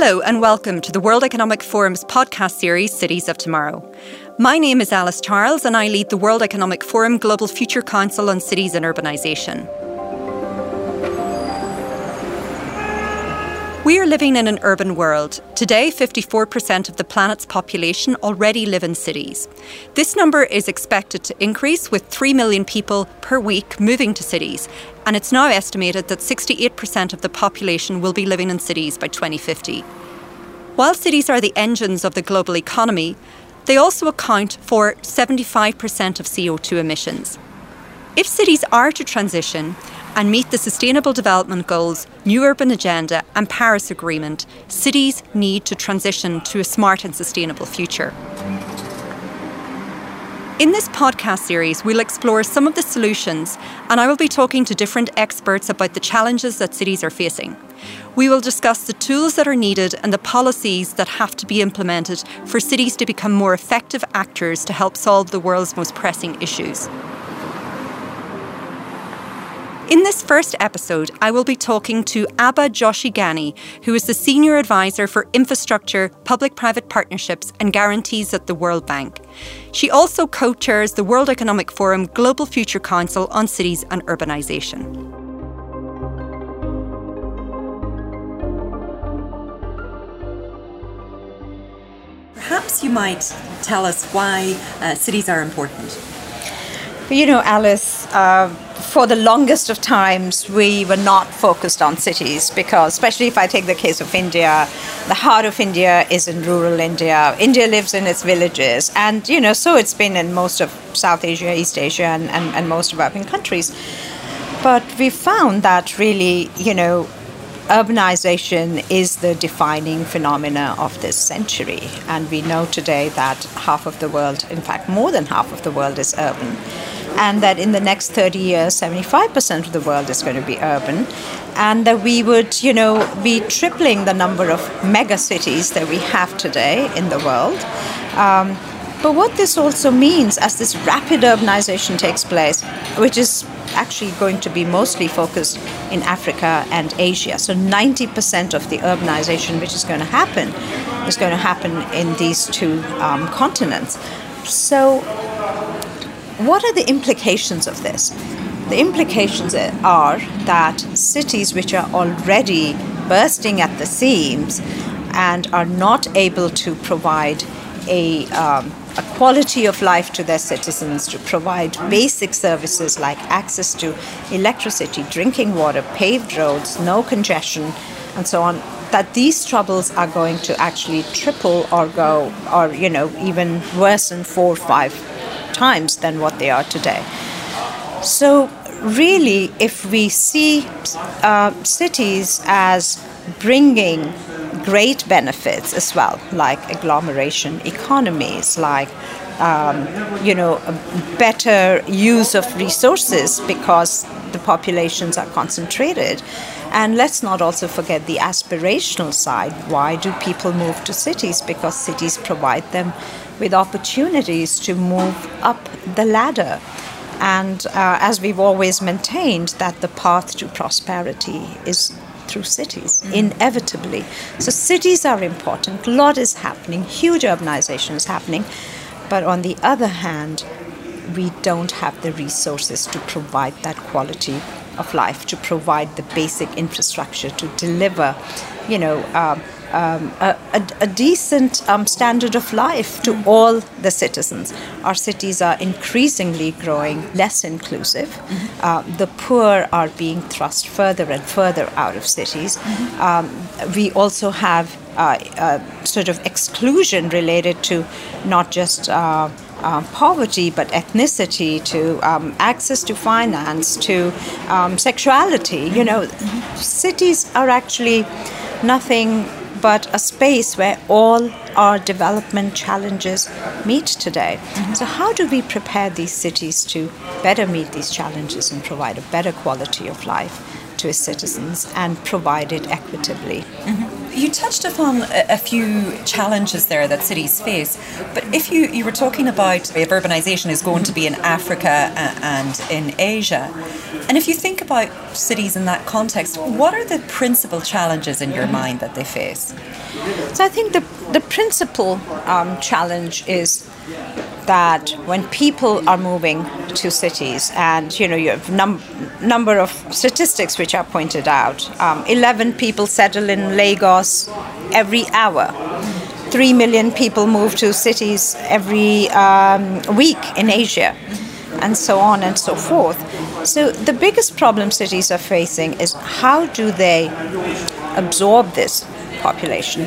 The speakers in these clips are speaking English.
Hello, and welcome to the World Economic Forum's podcast series, Cities of Tomorrow. My name is Alice Charles, and I lead the World Economic Forum Global Future Council on Cities and Urbanisation. We are living in an urban world. Today, 54% of the planet's population already live in cities. This number is expected to increase with 3 million people per week moving to cities, and it's now estimated that 68% of the population will be living in cities by 2050. While cities are the engines of the global economy, they also account for 75% of CO2 emissions. If cities are to transition, and meet the Sustainable Development Goals, New Urban Agenda, and Paris Agreement, cities need to transition to a smart and sustainable future. In this podcast series, we'll explore some of the solutions, and I will be talking to different experts about the challenges that cities are facing. We will discuss the tools that are needed and the policies that have to be implemented for cities to become more effective actors to help solve the world's most pressing issues. In this first episode, I will be talking to Abha Joshi Ghani, who is the Senior Advisor for Infrastructure, Public Private Partnerships and Guarantees at the World Bank. She also co chairs the World Economic Forum Global Future Council on Cities and Urbanisation. Perhaps you might tell us why uh, cities are important. You know, Alice, uh, for the longest of times, we were not focused on cities because, especially if I take the case of India, the heart of India is in rural India. India lives in its villages. And, you know, so it's been in most of South Asia, East Asia, and, and, and most developing countries. But we found that really, you know, urbanization is the defining phenomena of this century. And we know today that half of the world, in fact, more than half of the world is urban and that in the next 30 years, 75% of the world is going to be urban, and that we would, you know, be tripling the number of mega cities that we have today in the world. Um, but what this also means as this rapid urbanization takes place, which is actually going to be mostly focused in Africa and Asia. So 90% of the urbanization which is going to happen is going to happen in these two um, continents. So what are the implications of this? The implications are that cities which are already bursting at the seams and are not able to provide a, um, a quality of life to their citizens, to provide basic services like access to electricity, drinking water, paved roads, no congestion, and so on, that these troubles are going to actually triple or go, or, you know, even worsen four or five times than what they are today. So, really, if we see uh, cities as bringing great benefits as well, like agglomeration economies, like um, you know, better use of resources because the populations are concentrated. And let's not also forget the aspirational side. Why do people move to cities? Because cities provide them with opportunities to move up the ladder. And uh, as we've always maintained, that the path to prosperity is through cities, mm. inevitably. So cities are important. A lot is happening. Huge urbanization is happening. But on the other hand, we don't have the resources to provide that quality of life, to provide the basic infrastructure, to deliver, you know, uh, um, a, a, a, decent um, standard of life to all the citizens. Our cities are increasingly growing less inclusive. Mm-hmm. Uh, the poor are being thrust further and further out of cities. Mm-hmm. Um, we also have uh, uh, sort of exclusion related to not just uh, uh, poverty, but ethnicity, to um, access to finance, to um, sexuality. You know, mm-hmm. cities are actually nothing but a space where all our development challenges meet today. Mm-hmm. So, how do we prepare these cities to better meet these challenges and provide a better quality of life to its citizens and provide it equitably? Mm-hmm. you touched upon a, a, few challenges there that cities face, but if you, you were talking about if urbanisation is going to be in Africa and in Asia, and if you think about cities in that context, what are the principal challenges in your mind that they face? So I think the, the principal um, challenge is that when people are moving to cities, and you know you have num- number of statistics which are pointed out, um, 11 people settle in Lagos every hour. Three million people move to cities every um, week in Asia, and so on and so forth. So the biggest problem cities are facing is how do they absorb this population?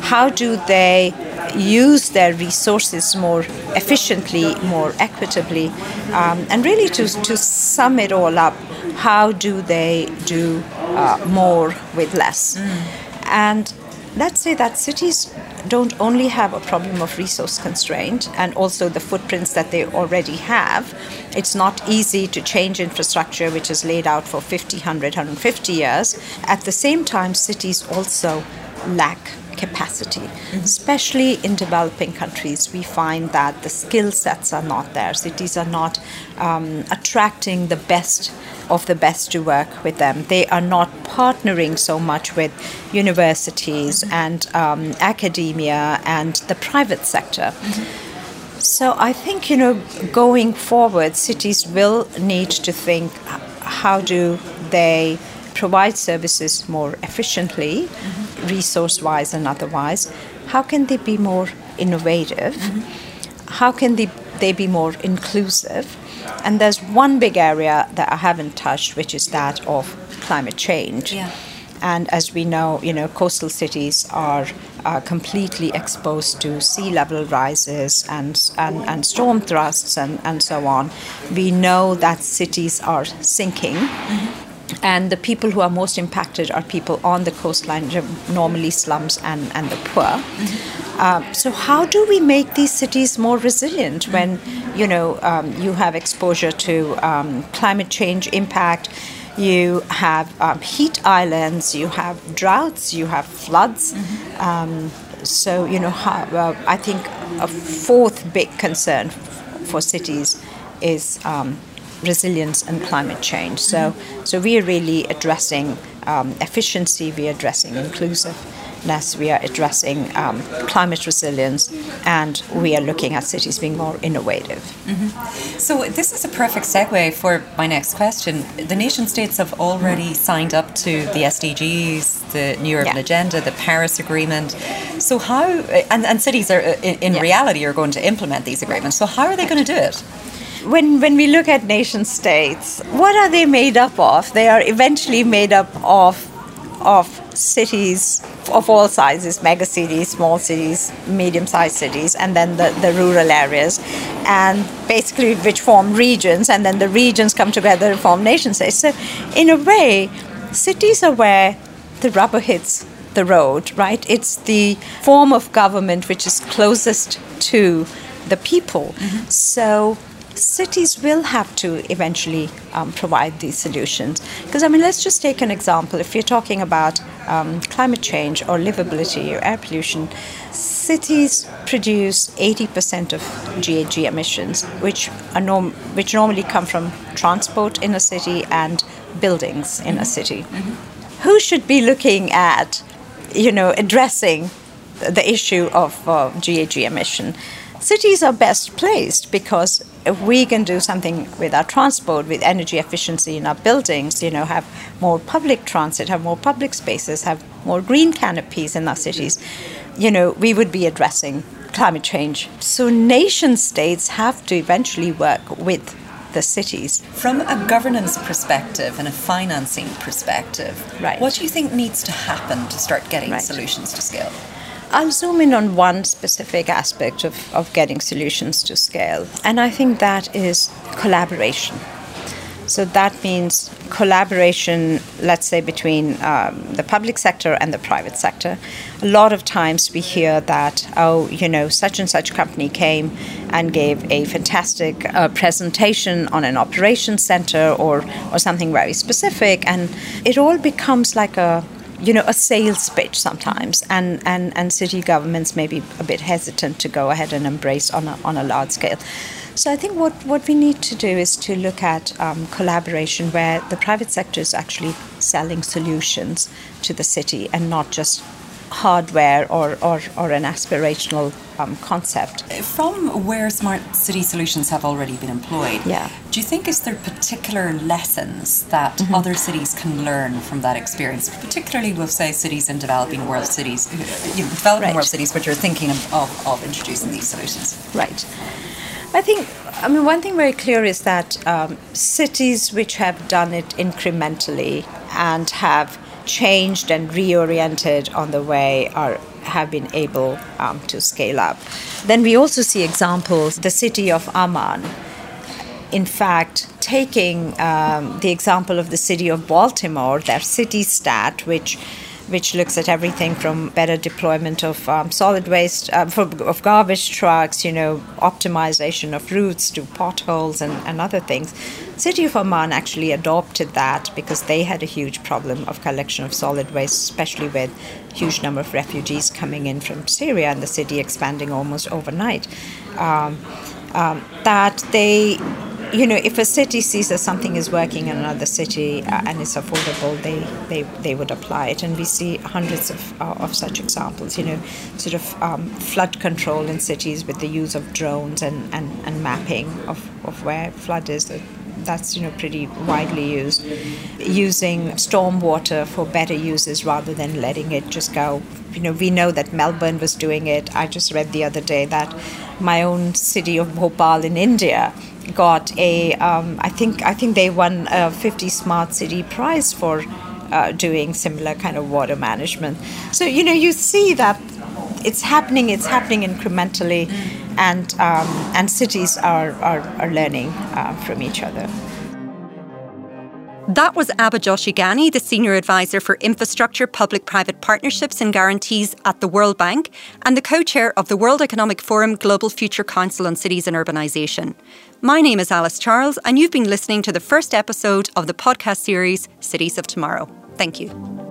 How do they use their resources more efficiently, more equitably, um, and really to, to sum it all up, how do they do uh, more with less? Mm. And let's say that cities don't only have a problem of resource constraint and also the footprints that they already have. It's not easy to change infrastructure which is laid out for 50, 100, 150 years. At the same time, cities also lack capacity. Mm-hmm. Especially in developing countries, we find that the skill sets are not there. Cities are not um, attracting the best of the best to work with them. They are not partnering so much with universities mm-hmm. and um, academia and the private sector. Mm-hmm. So I think, you know, going forward, cities will need to think how do they provide services more efficiently, mm-hmm. Resource wise and otherwise? How can they be more innovative? Mm-hmm. How can they, they be more inclusive? And there's one big area that I haven't touched, which is that of climate change. Yeah. And as we know, you know, coastal cities are uh, completely exposed to sea level rises and, and, and storm thrusts and, and so on. We know that cities are sinking. Mm-hmm and the people who are most impacted are people on the coastline, normally slums and, and the poor. Mm-hmm. Uh, so how do we make these cities more resilient when you know um, you have exposure to um, climate change impact? You have um, heat islands, you have droughts, you have floods. Mm-hmm. Um, so you know, how, uh, I think a fourth big concern for cities is um, resilience and climate change. So, so we are really addressing um, efficiency, we are addressing inclusiveness, we are addressing um, climate resilience, and we are looking at cities being more innovative. Mm-hmm. So, this is a perfect segue for my next question. The nation states have already signed up to the SDGs, the New Urban yeah. Agenda, the Paris Agreement. So, how, and, and cities are in, in yeah. reality are going to implement these agreements. So, how are they going to do it? When when we look at nation states, what are they made up of? They are eventually made up of of cities of all sizes, mega cities, small cities, medium sized cities, and then the, the rural areas, and basically which form regions, and then the regions come together and form nation states. So, in a way, cities are where the rubber hits the road, right? It's the form of government which is closest to the people. Mm-hmm. So, cities will have to eventually um, provide these solutions. Because, I mean, let's just take an example. If you're talking about um, climate change or livability or air pollution, cities produce 80% of GHG emissions, which, are norm- which normally come from transport in a city and buildings in a city. Mm-hmm. Who should be looking at, you know, addressing the issue of uh, GHG emission? cities are best placed because if we can do something with our transport, with energy efficiency in our buildings, you know, have more public transit, have more public spaces, have more green canopies in our cities, you know, we would be addressing climate change. So nation states have to eventually work with the cities. From a governance perspective and a financing perspective, right. what do you think needs to happen to start getting right. solutions to scale? I'll zoom in on one specific aspect of, of getting solutions to scale, and I think that is collaboration. So that means collaboration, let's say, between um, the public sector and the private sector. A lot of times we hear that, oh, you know, such and such company came and gave a fantastic uh, presentation on an operations center or, or something very specific, and it all becomes like a you know, a sales pitch sometimes, and, and, and city governments may be a bit hesitant to go ahead and embrace on a, on a large scale. So I think what, what we need to do is to look at um, collaboration where the private sector is actually selling solutions to the city and not just hardware or, or, or an aspirational um, concept. From where smart city solutions have already been employed, yeah. do you think is there particular lessons that mm-hmm. other cities can learn from that experience? Particularly, we'll say cities in developing world cities, you know, developing right. world cities, which are thinking of, of, of introducing these solutions. Right. I think, I mean, one thing very clear is that um, cities which have done it incrementally and have changed and reoriented on the way are have been able um, to scale up. Then we also see examples. The city of Amman, in fact, taking um, the example of the city of Baltimore, their CitiStat, which which looks at everything from better deployment of um, solid waste, uh, for, of garbage trucks, you know, optimization of routes to potholes and, and other things. City of Amman actually adopted that because they had a huge problem of collection of solid waste, especially with huge number of refugees coming in from Syria and the city expanding almost overnight. Um, um, that they you know, if a city sees that something is working in another city uh, and it's affordable, they, they, they would apply it. And we see hundreds of, uh, of such examples, you know, sort of um, flood control in cities with the use of drones and, and, and mapping of, of where flood is. That's you know pretty widely used. Using stormwater for better uses rather than letting it just go. You know, we know that Melbourne was doing it. I just read the other day that my own city of Bhopal in India got a um, I think I think they won a 50 Smart City Prize for uh, doing similar kind of water management. So you know you see that it's happening. It's happening incrementally, and um, and cities are are, are learning uh, from each other. That was Abha Joshi Ghani, the Senior Advisor for Infrastructure, Public Private Partnerships and Guarantees at the World Bank and the co chair of the World Economic Forum Global Future Council on Cities and Urbanisation. My name is Alice Charles, and you've been listening to the first episode of the podcast series Cities of Tomorrow. Thank you.